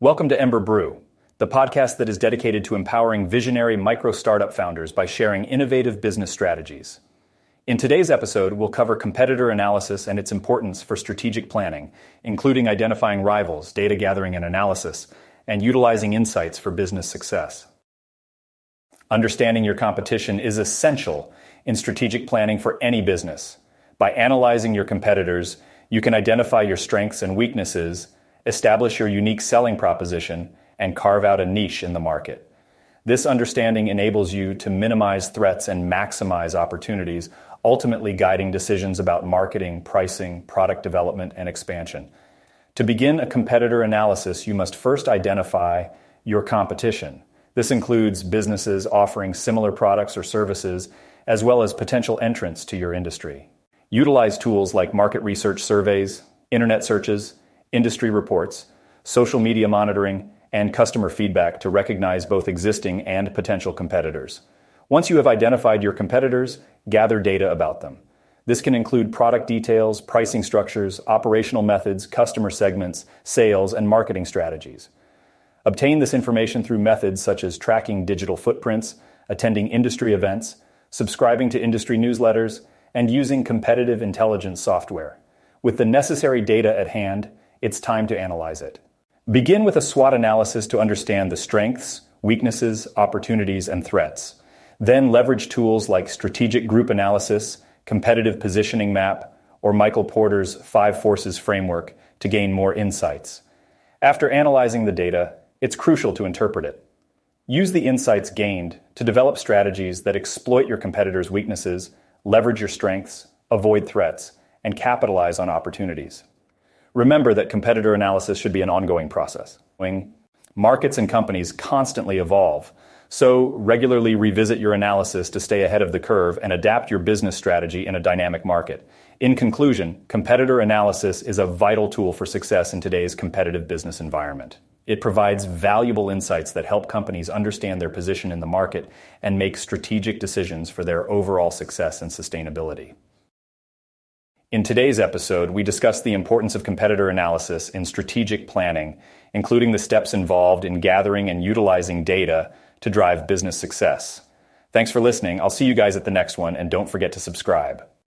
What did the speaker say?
Welcome to Ember Brew, the podcast that is dedicated to empowering visionary micro startup founders by sharing innovative business strategies. In today's episode, we'll cover competitor analysis and its importance for strategic planning, including identifying rivals, data gathering and analysis, and utilizing insights for business success. Understanding your competition is essential in strategic planning for any business. By analyzing your competitors, you can identify your strengths and weaknesses, establish your unique selling proposition, and carve out a niche in the market. This understanding enables you to minimize threats and maximize opportunities, ultimately guiding decisions about marketing, pricing, product development, and expansion. To begin a competitor analysis, you must first identify your competition. This includes businesses offering similar products or services as well as potential entrants to your industry. Utilize tools like market research surveys, internet searches, industry reports, social media monitoring, and customer feedback to recognize both existing and potential competitors. Once you have identified your competitors, gather data about them. This can include product details, pricing structures, operational methods, customer segments, sales, and marketing strategies. Obtain this information through methods such as tracking digital footprints, attending industry events, subscribing to industry newsletters, and using competitive intelligence software. With the necessary data at hand, it's time to analyze it. Begin with a SWOT analysis to understand the strengths, weaknesses, opportunities, and threats. Then leverage tools like strategic group analysis, competitive positioning map, or Michael Porter's Five Forces framework to gain more insights. After analyzing the data, it's crucial to interpret it. Use the insights gained to develop strategies that exploit your competitors' weaknesses, leverage your strengths, avoid threats, and capitalize on opportunities. Remember that competitor analysis should be an ongoing process. Markets and companies constantly evolve, so regularly revisit your analysis to stay ahead of the curve and adapt your business strategy in a dynamic market. In conclusion, competitor analysis is a vital tool for success in today's competitive business environment. It provides valuable insights that help companies understand their position in the market and make strategic decisions for their overall success and sustainability. In today's episode, we discuss the importance of competitor analysis in strategic planning, including the steps involved in gathering and utilizing data to drive business success. Thanks for listening. I'll see you guys at the next one, and don't forget to subscribe.